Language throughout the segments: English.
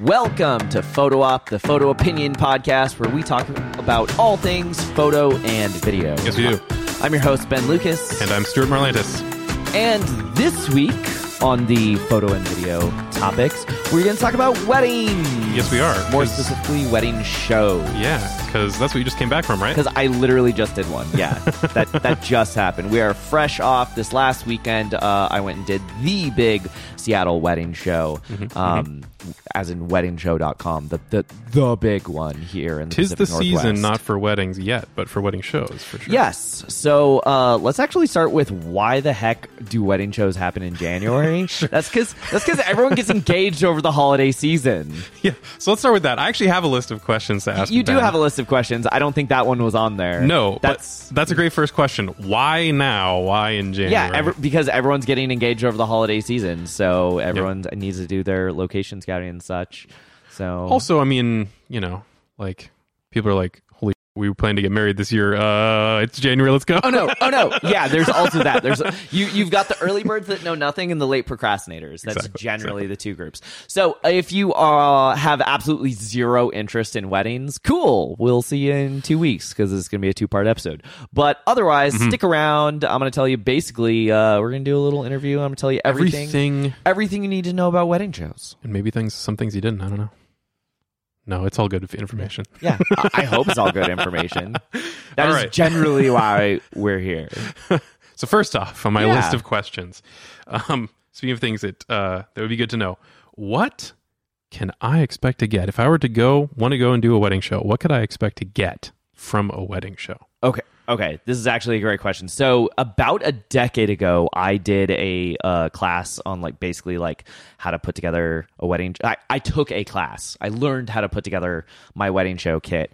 Welcome to Photo Op, the photo opinion podcast where we talk about all things photo and video. Yes, we do. I'm your host, Ben Lucas. And I'm Stuart Marlantes. And this week on the photo and video topics, we're going to talk about weddings. Yes, we are. More specifically, wedding shows. Yeah, because that's what you just came back from, right? Because I literally just did one. Yeah, that that just happened. We are fresh off this last weekend. Uh, I went and did the big Seattle wedding show, Mm-hmm, um, as in weddingshow.com, the the the big one here in the Tis the Pacific season not for weddings yet, but for wedding shows, for sure. Yes. So uh, let's actually start with why the heck do wedding shows happen in January? That's because that's because everyone gets engaged over the holiday season. Yeah. So let's start with that. I actually have a list of questions to ask. You do Ben. have a list of questions. I don't think that one was on there. No, that's but that's a great first question. Why now? Why in January? Yeah, every, because everyone's getting engaged over the holiday season, so everyone needs to do their location and such. So also, I mean, you know, like people are like, "Holy, we plan to get married this year. Uh, it's January. Let's go." oh no, oh no, yeah. There's also that. There's you. You've got the early birds that know nothing and the late procrastinators. That's Exactly, generally the two groups. So if you uh, have absolutely zero interest in weddings, cool. We'll see you in two weeks because is going to be a two part episode. But otherwise, Mm-hmm. stick around. I'm going to tell you basically. Uh, we're going to do a little interview. I'm going to tell you everything, Everything, everything you need to know about wedding shows. and maybe things, some things you didn't. I don't know. No, it's all good information. Yeah, I I hope it's all good information. That All is right. generally why we're here. So first off, on my Yeah. list of questions, um, speaking of things that uh, that would be good to know, what can I expect to get if I were to go want to go and do a wedding show? What could I expect to get from a wedding show? Okay, okay, this is actually a great question. So about a decade ago, I did a uh, class on like basically like how to put together a wedding. I, I took a class. I learned how to put together my wedding show kit.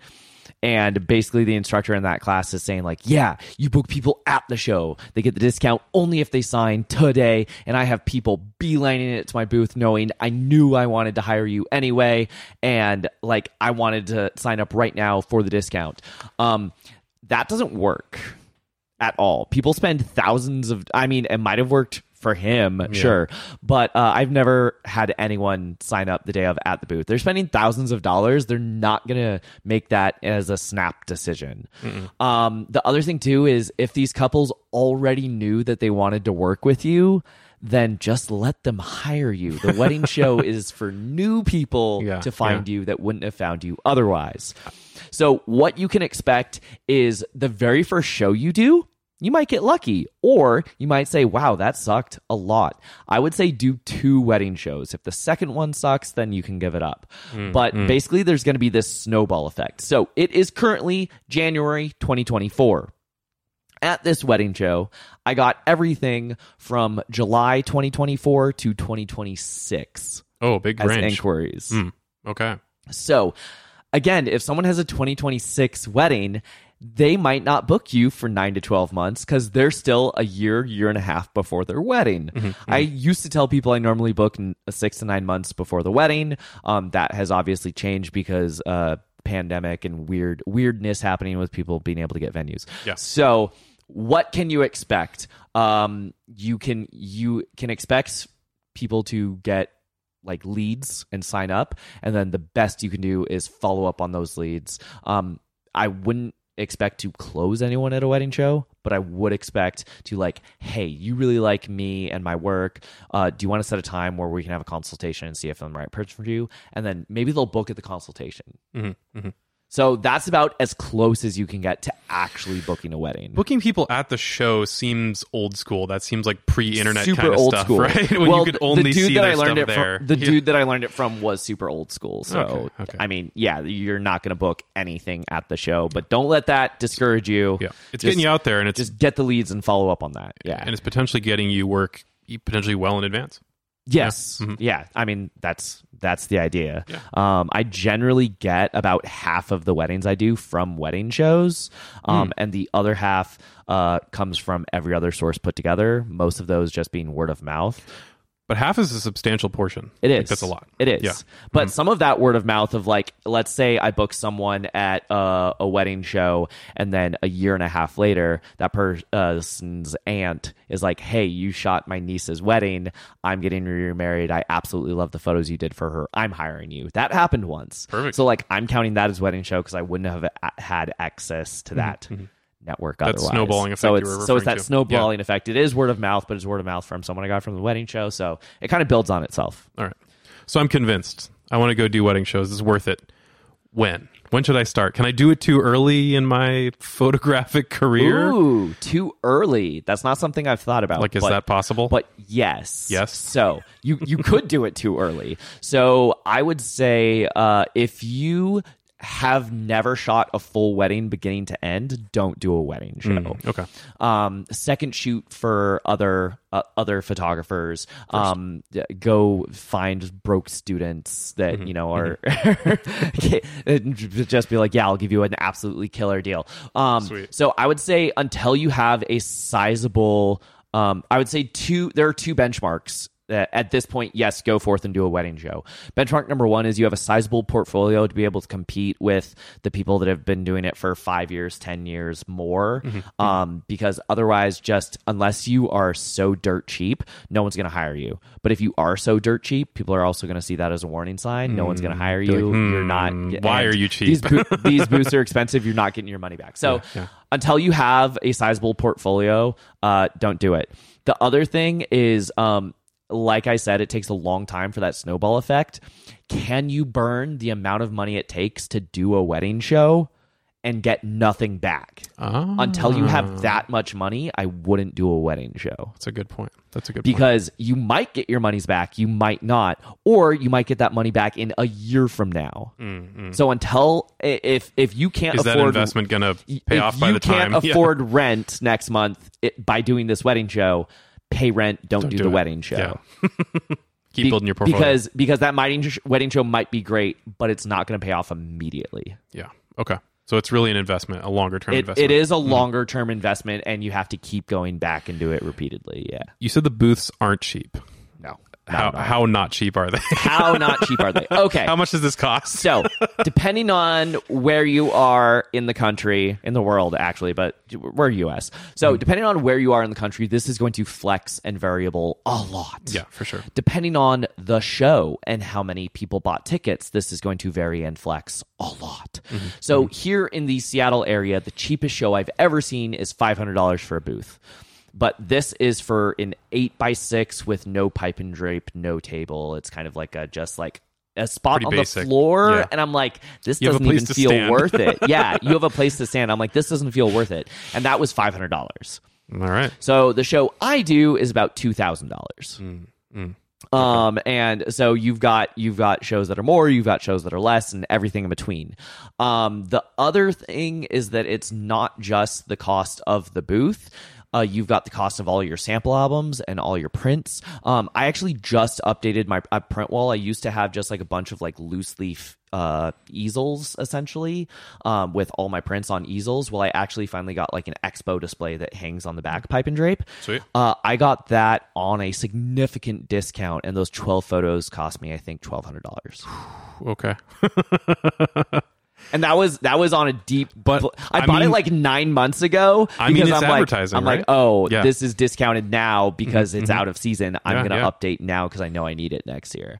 And basically, the instructor in that class is saying, like, yeah, you book people at the show. They get the discount only if they sign today. And I have people beelining it to my booth knowing I knew I wanted to hire you anyway. And like, I wanted to sign up right now for the discount. Um, that doesn't work at all. People spend thousands of, I mean, it might have worked for him, sure, but uh, I've never had anyone sign up the day of at the booth. They're spending thousands of dollars. They're not going to make that as a snap decision. Um, the other thing, too, is if these couples already knew that they wanted to work with you, then just let them hire you. The wedding show is for new people Yeah, to find yeah. you that wouldn't have found you otherwise. So, what you can expect is the very first show you do, you might get lucky, or you might say, wow, that sucked a lot. I would say do two wedding shows. If the second one sucks, then you can give it up. Mm, but mm. basically, there's going to be this snowball effect. So, it is currently January 2024 at this wedding show, I got everything from July 2024 to 2026 Oh, big as range. inquiries. Hmm. Okay. So, again, if someone has a 2026 wedding, they might not book you for nine to 12 months because they're still a year, year and a half before their wedding. I used to tell people I normally book n- six to nine months before the wedding. Um, that has obviously changed because uh, pandemic and weird weirdness happening with people being able to get venues. Yeah. So, what can you expect? Um, you can you can expect people to get like leads and sign up and then the best you can do is follow up on those leads. Um i wouldn't expect to close anyone at a wedding show but i would expect to like hey you really like me and my work. Uh, do you want to set a time where we can have a consultation and see if i'm the right person for you? And then maybe they'll book at the consultation. Hmm hmm so that's about as close as you can get to actually booking a wedding Booking people at the show seems old school. That seems like pre-internet super kind of old stuff, school, right? When well, you could the- only the dude see that I learned it there. From, the Yeah. dude that I learned it from was super old school. So Okay, okay. I mean, yeah, you're not going to book anything at the show, but don't let that discourage you. Yeah, it's Just- getting you out there, and it's Just get the leads and follow up on that. Yeah. and it's potentially getting you work potentially well in advance. Yes. Mhm. Yeah. I mean, that's that's the idea. Yeah. Um, I generally get about half of the weddings I do from wedding shows, um, and the other half uh, comes from every other source put together. Most of those just being word of mouth. But half is a substantial portion. It is. Like, that's a lot. It is. Yeah. Mm-hmm. But some of that word of mouth of like, let's say I book someone at uh, a wedding show, and then a year and a half later, that person's aunt is like, "Hey, you shot my niece's wedding. I'm getting remarried. I absolutely love the photos you did for her. I'm hiring you." That happened once. Perfect. So like, I'm counting that as wedding show because I wouldn't have had access to that. Network That otherwise. snowballing effect So you it's were so it's that to. snowballing effect. It is word of mouth, but it's word of mouth from someone I got from the wedding show. So it kind of builds on itself. All right. So I'm convinced. I want to go do wedding shows. It's worth it. When? When should I start? Can I do it too early in my photographic career? Ooh, too early. That's not something I've thought about. Like, is but- that possible? But yes, Yes. So you you could do it too early. So I would say uh, if you have never shot a full wedding beginning to end, don't do a wedding show. Mm, okay. Um, second shoot for other uh, other photographers. Um, go find broke students that Mm-hmm. you know are just be like, yeah, I'll give you an absolutely killer deal. Um, Sweet. so I would say until you have a sizable, um, I would say two. There are two benchmarks. Uh, at this point, yes, go forth and do a wedding show. Benchmark number one is you have a sizable portfolio to be able to compete with the people that have been doing it for five years, ten years more. Um, because otherwise, just unless you are so dirt cheap, no one's going to hire you. But if you are so dirt cheap, people are also going to see that as a warning sign. No one's going to hire you. You're not. "Hmm, why are you cheap?" These, bo- these booths are expensive. You're not getting your money back. So yeah. until you have a sizable portfolio, uh, don't do it. The other thing is, um, like I said, it takes a long time for that snowball effect. Can you burn the amount of money it takes to do a wedding show and get nothing back? Ah, Until you have that much money, I wouldn't do a wedding show that's a good point. That's a good point. because you might get your monies back, you might not, or you might get that money back in a year from now. So until if if you can't Is that investment going to pay off by the time? you can't Yeah. afford rent next month it, by doing this wedding show, pay rent. Don't, do, do the it. wedding show. Yeah. Keep Be- building your portfolio. because because that wedding sh- wedding show might be great, but it's not going to pay off immediately. yeah. Okay. So it's really an investment, a longer term It, investment. it is a mm-hmm. longer term investment, and you have to keep going back and do it repeatedly. Yeah, You said the booths aren't cheap. How how not cheap are they? how not cheap are they? Okay, how much does this cost? So, depending on where you are in the country, in the world, actually, but we're US. So, Hmm. depending on where you are in the country, this is going to flex and variable a lot. Yeah, for sure. Depending on the show and how many people bought tickets, this is going to vary and flex a lot. Mm-hmm. So, here in the Seattle area, the cheapest show I've ever seen is $500 for a booth. But this is for an eight by six with no pipe and drape, no table. It's kind of like a just like a spot Pretty on basic. the floor, Yeah. and I'm like, this You doesn't even feel stand. worth it. Yeah, you have a place to stand. I'm like, this doesn't feel worth it, and that was five hundred dollars. All right. So the show I do is about two thousand dollars. Mm, Um, and so you've got you've got shows that are more, you've got shows that are less, and everything in between. Um, the other thing is that it's not just the cost of the booth. Uh, you've got the cost of all your sample albums and all your prints. Um, I actually just updated my uh, print wall. I used to have just like a bunch of like loose leaf uh, easels essentially um, with all my prints on easels. Well, I actually finally got like an expo display that hangs on the back pipe and drape. Sweet. Uh, I got that on a significant discount, and those twelve photos cost me, I think, twelve hundred dollars. Okay. And that was that was on a deep. But, I, I bought it like nine months ago. I mean, it's I'm like, I'm right? like, oh, Yeah. this is discounted now because it's out of season. I'm Yeah, gonna yeah. update now because I know I need it next year.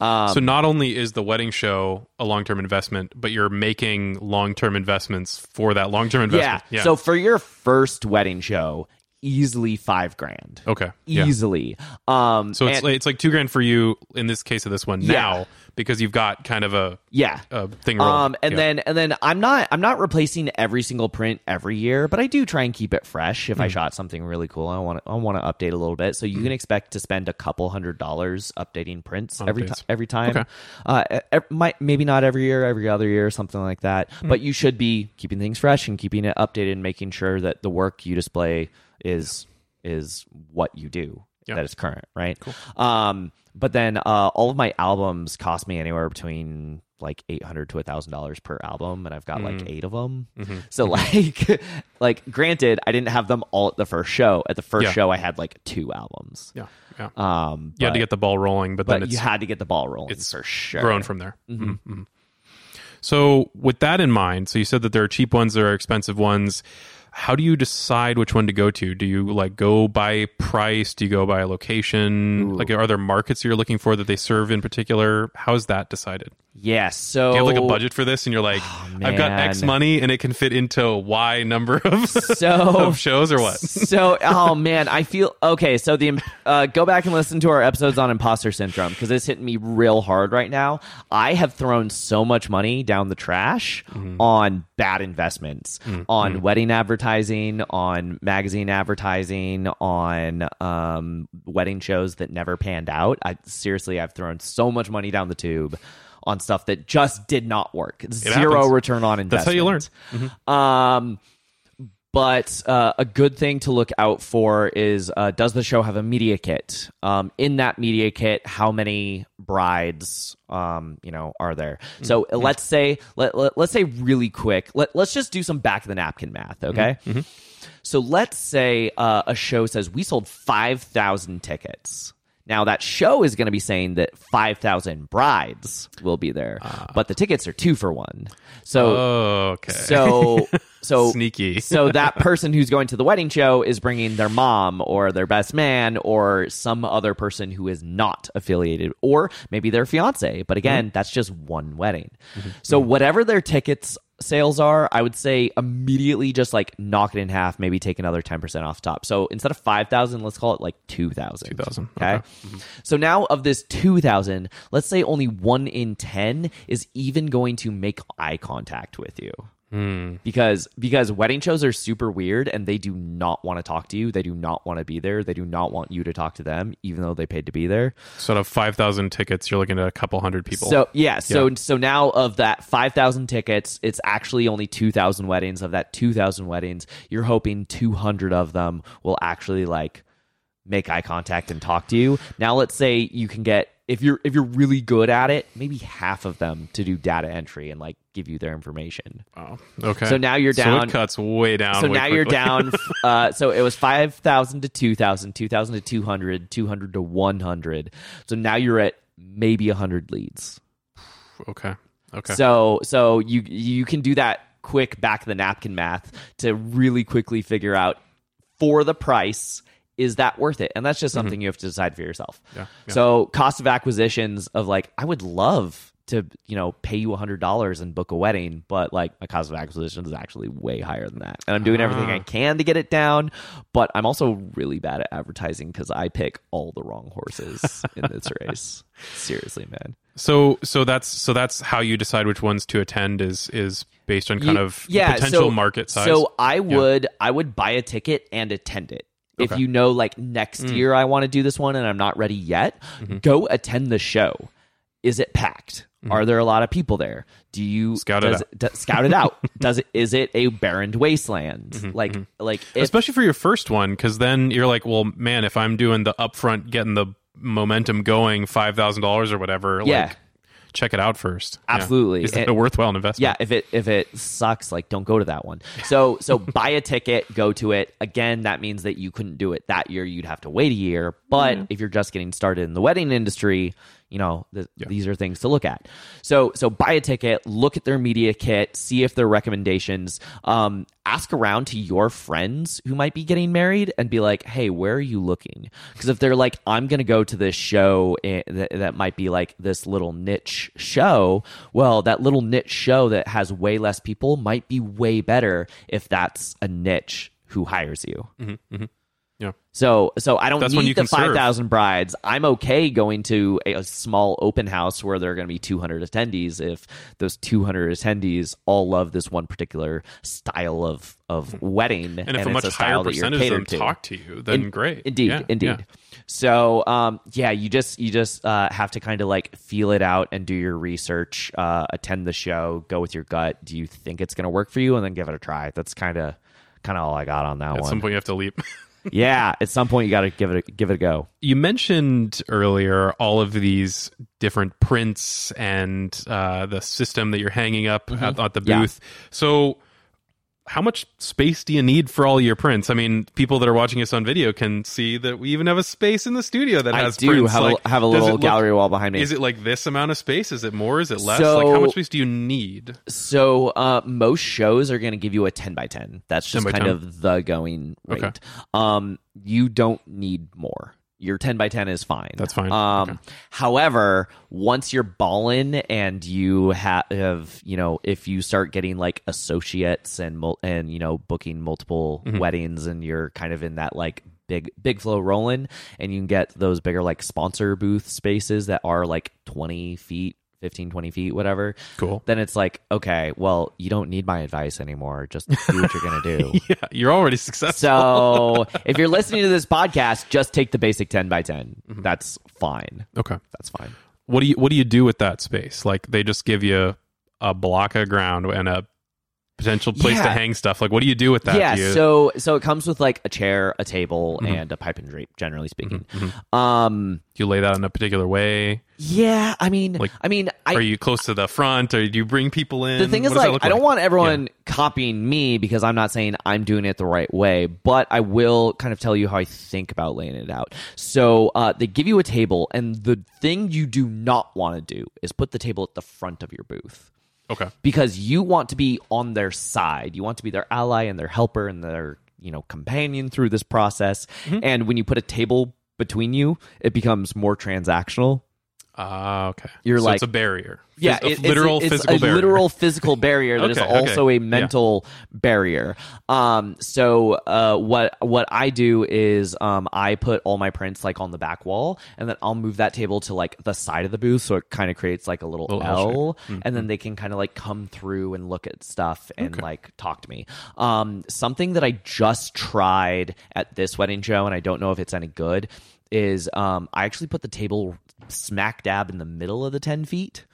Um, so not only is the wedding show a long term investment, but you're making long term investments for that long term investment. yeah. So for your first wedding show, easily five grand. okay. Yeah. Easily. Um. So it's and- like, it's like two grand for you in this case of this one Yeah. now because you've got kind of a, yeah. a thing rolling. Um, and Yeah. then and then I'm not I'm not replacing every single print every year, but I do try and keep it fresh. Hmm. If I shot something really cool, I want to I want to update a little bit. So you can expect to spend a couple hundred dollars updating prints every time every time. Okay. Uh, might maybe not every year, every other year, something like that. Hmm. But you should be keeping things fresh and keeping it updated, and making sure that the work you display is is what you do Yeah. that is current, right? Um, but then uh, all of my albums cost me anywhere between like eight hundred to thousand dollars per album, and I've got Mm. like eight of them. Mm-hmm. So like, like granted, I didn't have them all at the first show. At the first Yeah. show, I had like two albums. Yeah, yeah. Um, you had to get the ball rolling, but, then but it's you had to get the ball rolling it's for sure. grown from there. Mhm. So, with that in mind, so you said that there are cheap ones, there are expensive ones. How do you decide which one to go to? Do you like go by price? Do you go by location? Like, are there markets you're looking for that they serve in particular? How is that decided? Yeah. So Do you have like a budget for this, and you're like, I've got X money, and it can fit into Y number of, So of shows, or what? so oh man i feel okay so the uh, go back and listen to our episodes on imposter syndrome because it's hitting me real hard right now i have thrown so much money down the trash Mm-hmm. on bad investments on wedding advertising on magazine advertising on um, wedding shows that never panned out i seriously i've thrown so much money down the tube on stuff that just did not work zero happens. return on investment That's how you learn. um but uh, a good thing to look out for is uh, does the show have a media kit? Um, in that media kit, how many brides, um, you know, are there? So let's say let, let us say really quick. Let let's just do some back of the napkin math, okay? So let's say uh, a show says we sold five thousand tickets. Now that show is going to be saying that five thousand brides will be there, ah. but the tickets are two for one. So Oh, okay. so so Sneaky. so that person who's going to the wedding show is bringing their mom or their best man or some other person who is not affiliated or maybe their fiance. But mm-hmm. again, that's just one wedding. Mm-hmm. So mm-hmm. whatever their tickets sales are, I would say immediately just like knock it in half, maybe take another 10% off top. So instead of 5,000, let's call it like 2,000. 2,000, Okay. okay. So now of this 2,000, let's say only one in 10 is even going to make eye contact with you Hmm. because because wedding shows are super weird and they do not want to talk to you. They do not want to be there. They do not want you to talk to them even though they paid to be there. So out of five thousand tickets, you're looking at a couple hundred people. so yeah so Yeah. so now of that 5000 tickets it's actually only 2000 weddings. Of that 2000 weddings you're hoping 200 of them will actually like make eye contact and talk to you. Now let's say you can get if you're if you're really good at it maybe half of them to do data entry and like give you their information Wow. Okay. So now you're So down- it cuts way down. so way now you're down uh, so it was 5000 to 2000 2000 to 200 200 to 100 so now you're at maybe 100 leads okay. Okay. so so you you can do that quick back of the napkin math to really quickly figure out for the price is that worth it and that's just something you have to decide for yourself Mm-hmm. Yeah, yeah. so cost of acquisitions of like i would love to you know pay you $100 and book a wedding but like my cost of acquisition is actually way higher than that and i'm doing everything Ah. i can to get it down but i'm also really bad at advertising because i pick all the wrong horses in this race seriously man so so that's so that's how you decide which ones to attend is is based on kind Ye- of potential so, market size. So I would I would buy a ticket and attend it. If Okay. Mm. you know like next year I want to do this one and I'm not ready yet, Mm-hmm. go attend the show. Is it packed? Are there a lot of people there? Do you Scout it out. do- scout it out? Does it is it a barren wasteland? Mm-hmm, like like if, especially for your first one because then you're like well man if i'm doing the upfront getting the momentum going $5000 or whatever Yeah. like check it out first Yeah. Absolutely. is that And- a worthwhile investment Yeah, if it if it sucks, like don't go to that one. So so buy a ticket, go to it. Again, that means that you couldn't do it that year. You'd have to wait a year. But if you're just getting started in the wedding industry, you know th- these are things to look at. So so buy a ticket, look at their media kit, see if their recommendations. Um, ask around to your friends who might be getting married and be like, hey, where are you looking? Because if they're like, I'm going to go to this show eh, that, that might be like this little niche show, well, that little niche show that has way less people might be way better if that's a niche who hires you. Yeah So, so I don't That's need you the five thousand brides. I'm okay going to a, a small open house where there are going to be 200 attendees. If those 200 attendees all love this one particular style of of wedding, Hmm. and if a it's much style higher percentage of them to. talk to you then In- great Indeed, Yeah, indeed. yeah. So, um, yeah, you just you just uh, have to kind of like feel it out and do your research, uh, attend the show, go with your gut. Do you think it's going to work for you, and then give it a try. That's kind of kind of all I got on that at one. some point you have to leap yeah, at some point you got to give it a, give it a go. You mentioned earlier all of these different prints and uh, the system that you're hanging up at, at the Mm-hmm. Yeah. booth. So, how much space do you need for all your prints? I mean, people that are watching us on video can see that we even have a space in the studio that I has do prints. have Like, a, have a little look- gallery wall behind me. Is it like this amount of space? Is it more? Is it less? So- like, how much space do you need? So uh, most shows are going to give you a 10 by 10. That's just 10 kind 10? of the going rate. Okay. Um, you don't need more. Your 10 by 10 is fine. That's fine. Um, Okay. However, once you're balling and you ha- have, you know, if you start getting like associates and and you know booking multiple Mm-hmm. weddings and you're kind of in that like big big flow rolling and you can get those bigger like sponsor booth spaces that are like 20 feet 15 20 feet whatever Cool. then it's like okay well you don't need my advice anymore just do what you're gonna do Yeah, you're already successful. so if you're listening to this podcast just take the basic 10 by 10 Mm-hmm. that's fine okay. that's fine What do you What do you do with that space? Like they just give you a block of ground and a potential place to hang stuff. Like what do you do with that? yeah you, so so it comes with like a chair a table Mm-hmm. and a pipe and drape generally speaking um do you lay that in a particular way? yeah i mean Like, i mean i are you close to the front, or do you bring people in? the thing is like i don't want everyone copying me because i'm not saying i'm doing it the right way but i will kind of tell you how i think about laying it out so uh, they give you a table and the thing you do not want to do is put the table at the front of your booth Okay. because you want to be on their side. You want to be their ally and their helper and their, you know, companion through this process. Mm-hmm. And when you put a table between you, it becomes more transactional. Ah, okay. You're So like- it's a barrier. Yeah, Phys- a it- a- literal it's, physical a barrier. literal physical barrier that is Okay, okay. also a Yeah. mental barrier. Um, so uh, what what I do is um, I put all my prints like on the back wall, and then I'll move that table to like the side of the booth, so it kind of creates like a little, Little L. Mm-hmm. and then they can kind of like come through and look at stuff and like talk to me. Um, something that I just tried at this wedding show, and I don't know if it's any good, is um, I actually put the table smack dab in the middle of the ten feet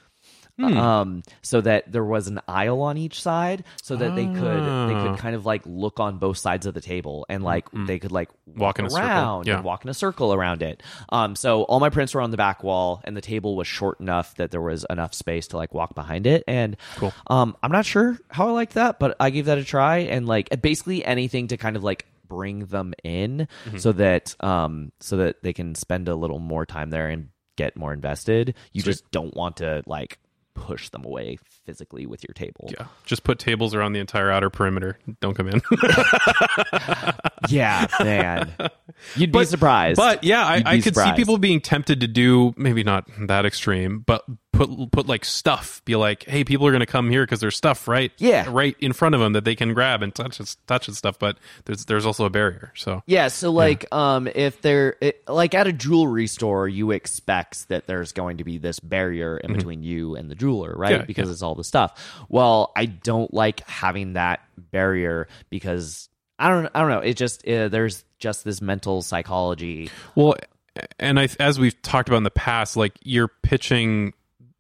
Hmm. um, so that there was an aisle on each side, so that they could they Ah. could kind of like look on both sides of the table and like they could like Hmm. Walk in a circle. around Yeah. and walk in a circle around it. Um, so all my prints were on the back wall, and the table was short enough that there was enough space to like walk behind it. And Cool. um, I'm not sure how I like that, but I gave that a try, and like basically anything to kind of like bring them in Mm-hmm. so that um so that they can spend a little more time there and get more invested. You just don't want to like push them away physically with your table. Yeah. Just put tables around the entire outer perimeter. Don't come in. Yeah, man. You'd be surprised. But yeah, I, I could surprised. see people being tempted to do maybe not that extreme, but put put like stuff. Be like, hey, people are going to come here because there's stuff right, Yeah. right in front of them that they can grab and touch and- touch and stuff. But there's there's also a barrier. So Yeah, so like um if they're it, like at a jewelry store you expect that there's going to be this barrier in between you and the jeweler, right? Yeah, because yeah. it's all the stuff. Well, I don't like having that barrier because I don't I don't know, it just uh, there's just this mental psychology. well, and I as we've talked about in the past, like you're pitching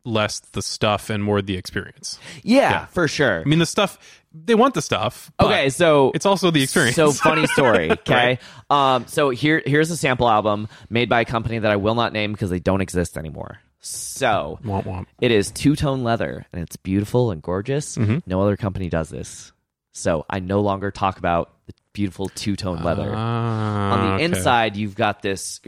less the stuff and more the experience. Yeah, for sure. I mean, the stuff they want the stuff. Okay, so it's also the experience. So funny story. Okay, um, so here here's a sample album made by a company that I will not name because they don't exist anymore. So Womp womp. it is two tone leather and it's beautiful and gorgeous. Mm-hmm. No other company does this. So I no longer talk about the beautiful two tone leather. Ah, On the okay. inside, you've got this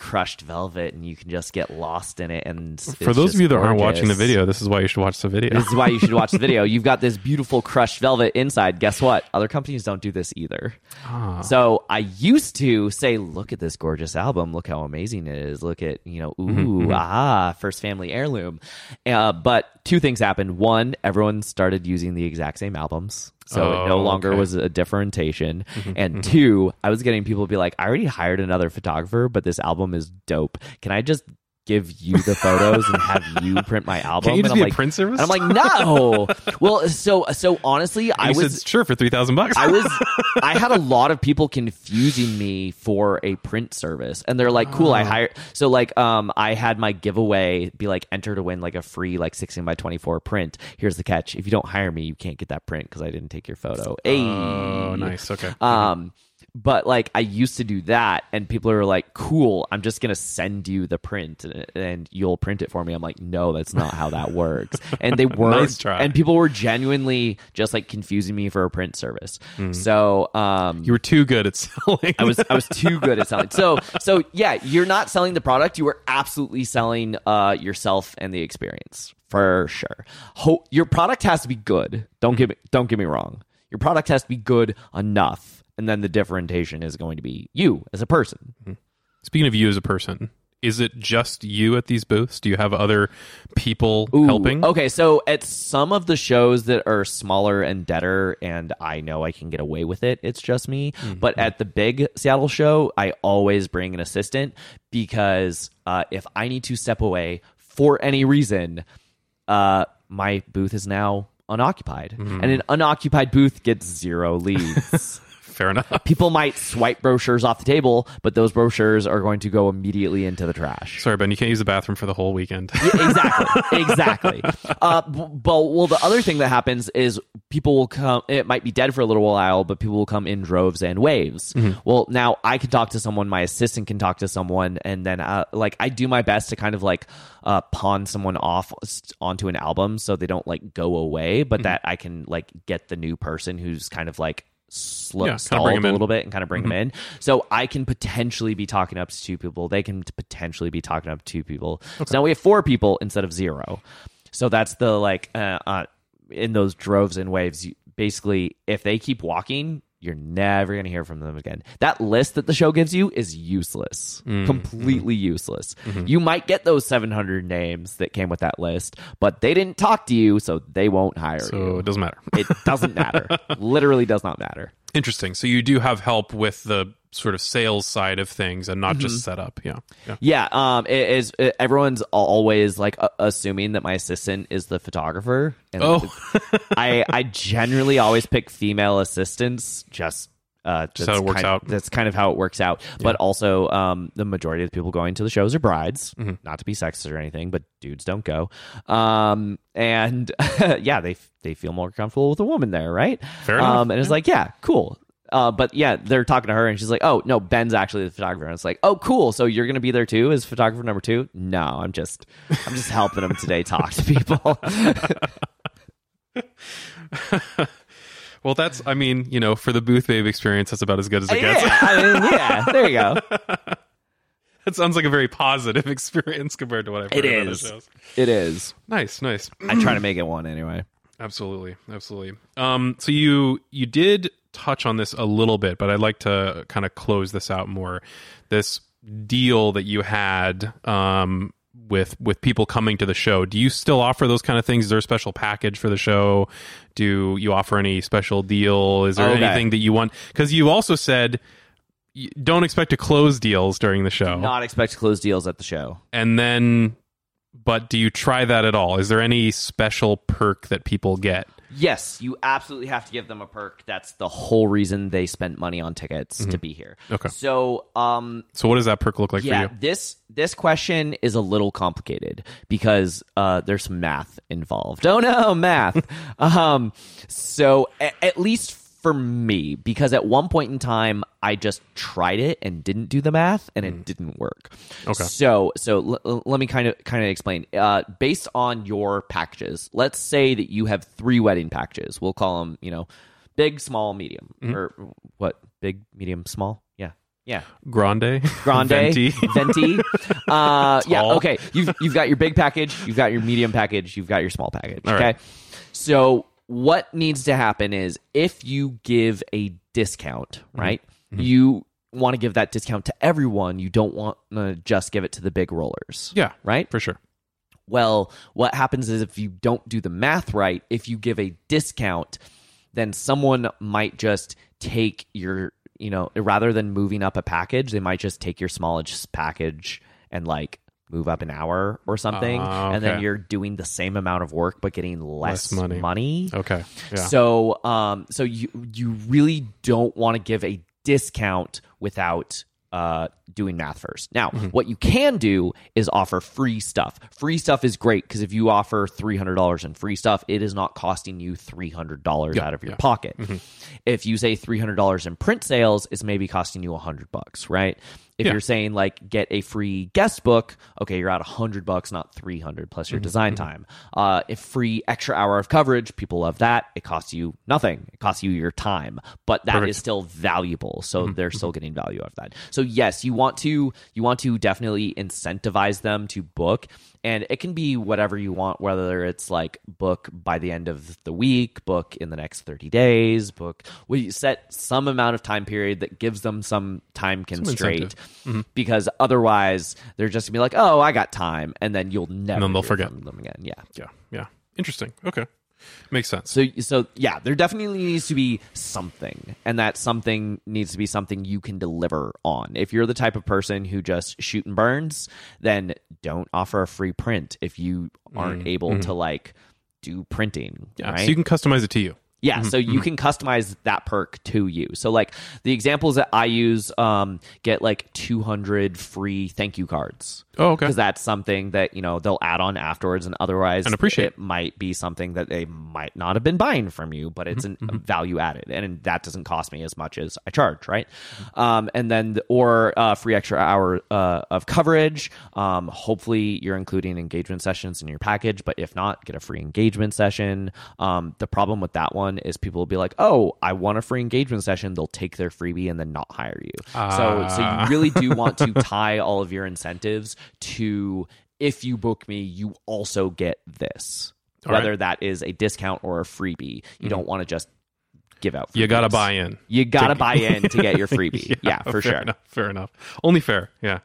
crushed velvet and you can just get lost in it. And For those of you that aren't watching the video, this is why you should watch the video. this is why you should watch the video. You've got this beautiful crushed velvet inside. Guess what? Other companies don't do this either. Ah. So I used to say, look at this gorgeous album. Look how amazing it is. Look at, you know, ooh, Mm-hmm, ah, first family heirloom. Uh, but two things happened. One, everyone started using the exact same albums. So it no Oh, longer okay. Mm-hmm, was a differentiation. and two, I was getting people to be like, I already hired another photographer, but this album is dope. Can I just give you the photos and have you print my album? Can't you just and be I'm a like, print service? and I'm like, no. well, so so honestly, I was said, sure for three thousand bucks. I was I had a lot of people confusing me for a print service and they're like cool I hired so like um I had my giveaway be like enter to win like a free like 16 by 24 print here's the catch if you don't hire me you can't get that print because I didn't take your photo hey oh, nice. Okay. um but like I used to do that, and people are like, "Cool, I'm just gonna send you the print, and, and you'll print it for me." I'm like, "No, that's not how that works." And they were, Nice and people were genuinely just like confusing me for a print service. So, um, You were too good at selling. I was I was too good at selling. So so yeah, you're not selling the product. You are absolutely selling uh, yourself and the experience for sure. Ho- your product has to be good. Don't get me don't get me wrong. Your product has to be good enough, and then the differentiation is going to be you as a person. Speaking of you as a person, is it just you at these booths? Do you have other people Ooh, helping? Okay, so at some of the shows that are smaller and deader, and I know I can get away with it, it's just me. But at the big Seattle show, I always bring an assistant because uh, if I need to step away for any reason, uh, my booth is now unoccupied, and an unoccupied booth gets zero leads. Fair enough. People might swipe brochures off the table, but those brochures are going to go immediately into the trash. Sorry, Ben, you can't use the bathroom for the whole weekend. exactly exactly uh but well the other thing that happens is people will come it might be dead for a little while but people will come in droves and waves well now i can talk to someone my assistant can talk to someone and then uh, like i do my best to kind of like uh pawn someone off onto an album so they don't like go away but that i can like get the new person who's kind of like slow Yeah, stalled bring 'em a little bit and kind of bring them in. So I can potentially be talking up to two people. They can potentially be talking up to two people. So now we have four people instead of zero. So that's the like uh, uh, in those droves and waves. You, basically, if they keep walking, you're never going to hear from them again. That list that the show gives you is useless, Mm, completely useless. mm-hmm. You might get those 700 names that came with that list, but they didn't talk to you, so they won't hire So you. So it doesn't matter. It doesn't matter. Literally does not matter. Interesting. So you do have help with the sort of sales side of things and not Mm-hmm. just setup. Yeah. Yeah. Yeah, um, it is. It, everyone's always like uh, assuming that my assistant is the photographer. And Oh. I I generally always pick female assistants. Just uh, that's how it works kind- out. That's kind of how it works out. But also, um, the majority of the people going to the shows are brides. Mm-hmm. Not to be sexist or anything, but dudes don't go. Um, and yeah, they they feel more comfortable with a woman there, right? Fair enough. Um, and it's like, yeah, cool. Uh, but yeah, they're talking to her, and she's like, "Oh no, Ben's actually the photographer." And it's like, "Oh, cool. So you're gonna be there too as photographer number two? No, I'm just, I'm just helping him today talk to people. Well, that's, I mean, you know, for the booth babe experience, that's about as good as it gets. yeah, I mean, yeah. There you go. That sounds like a very positive experience compared to what I've heard It of other is. shows. It is. Nice, nice. I try to make it one anyway. Absolutely, absolutely. Um, so you you did touch on this a little bit, but I'd like to kind of close this out more. This deal that you had um, with with people coming to the show. Do you still offer those kind of things? Is there a special package for the show? Do you offer any special deal? Is there Okay. anything that you want? Because you also said don't expect to close deals during the show, Not expect to close deals at the show. and then. But do you try that at all? Is there any special perk that people get? Yes, you absolutely have to give them a perk. That's the whole reason they spent money on tickets to be here. Okay. So, um, So what does that perk look like yeah, for you? this this question is a little complicated because uh, there's some math involved. Oh no, math. um, so a- at least for me, because at one point in time I just tried it and didn't do the math, and it didn't work. Mm. Okay. So so l- l- let me kind of kind of explain. Uh, based on your packages, let's say that you have three wedding packages. We'll call them, you know, big, small, medium, Mm-hmm. or what? Big, medium, small. Yeah. Yeah. Grande, Grande, Venti. venti. Uh, yeah, okay. You've you've got your big package, you've got your medium package, you've got your small package. All okay. right. So what needs to happen is if you give a discount, Mm-hmm. right? You want to give that discount to everyone. You don't want to just give it to the big rollers. Yeah, Right? for sure. Well, what happens is if you don't do the math right, if you give a discount, then someone might just take your, you know, rather than moving up a package, they might just take your smallest package and like move up an hour or something. Ah, And then you're doing the same amount of work but getting less, Less money. money. Okay. Yeah. So, um, so you you really don't want to give a discount without uh, doing math first. Now, what you can do is offer free stuff. Free stuff is great because if you offer three hundred dollars in free stuff, it is not costing you three hundred dollars out of your yeah. pocket. If you say three hundred dollars in print sales, it's maybe costing you a hundred bucks, right? If Yeah. you're saying like get a free guest book, okay, you're at a hundred bucks, not three hundred plus your mm-hmm. design mm-hmm. time. Uh, if free extra hour of coverage, people love that. It costs you nothing. It costs you your time, but that is Perfect. still valuable. So mm-hmm. they're still getting value out of that. So yes, you want to you want to definitely incentivize them to book. And it can be whatever you want, whether it's like book by the end of the week, book in the next 30 days, book. We set some amount of time period that gives them some time constraint incentive. because otherwise they're just gonna be like, oh, I got time. And then you'll never then they'll forget. them again. Yeah. Yeah, yeah. Interesting. Okay, makes sense. So, so yeah, there definitely needs to be something, and that something needs to be something you can deliver on. If you're the type of person who just shoot and burns, then don't offer a free print if you aren't able to like do printing. Mm, mm-hmm. Yeah, right? so you can customize it to you. Yeah, so you can customize that perk to you. So like the examples that I use um get like 200 free thank you cards. Oh, okay. Because that's something that, you know, they'll add on afterwards and otherwise And appreciate. it might be something that they might not have been buying from you, but it's Mm-hmm, an, a value added and that doesn't cost me as much as I charge, right? Um and then the- or uh free extra hour uh of coverage. Um hopefully you're including engagement sessions in your package, but if not, get a free engagement session. Um the problem with that one is people will be like, "Oh, I want a free engagement session." They'll take their freebie and then not hire you. so so Ah. you really do want to tie all of your incentives to if you book me, you also get this. All Whether right. that is a discount or a freebie. You don't want to just give out You got to buy in. You got to buy in to get your freebie. yeah, for fair sure. Enough, fair enough. Only fair. Yeah.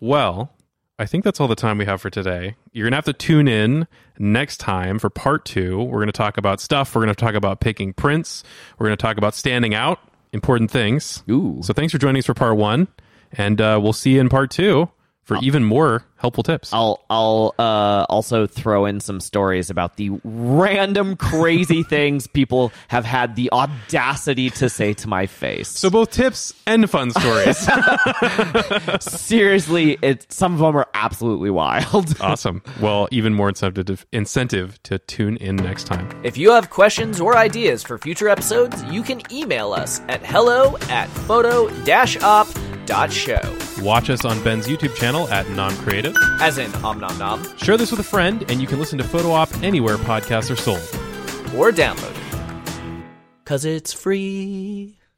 Well, I think that's all the time we have for today. You're going to have to tune in next time for part two. We're going to talk about stuff. We're going to talk about picking prints. We're going to talk about standing out, important things. Ooh. So thanks for joining us for part one. And uh, we'll see you in part two for even more helpful tips. I'll I'll uh, also throw in some stories about the random crazy things people have had the audacity to say to my face. so both tips and fun stories. seriously, it some of them are absolutely wild. awesome. Well, even more incentive incentive to tune in next time. If you have questions or ideas for future episodes, you can email us at hello at photo-op.show. Watch us on Ben's YouTube channel at NOM Creative. As in om nom nom, Share this with a friend, and you can listen to Photo Op anywhere podcasts are sold. or download it. Cause it's free.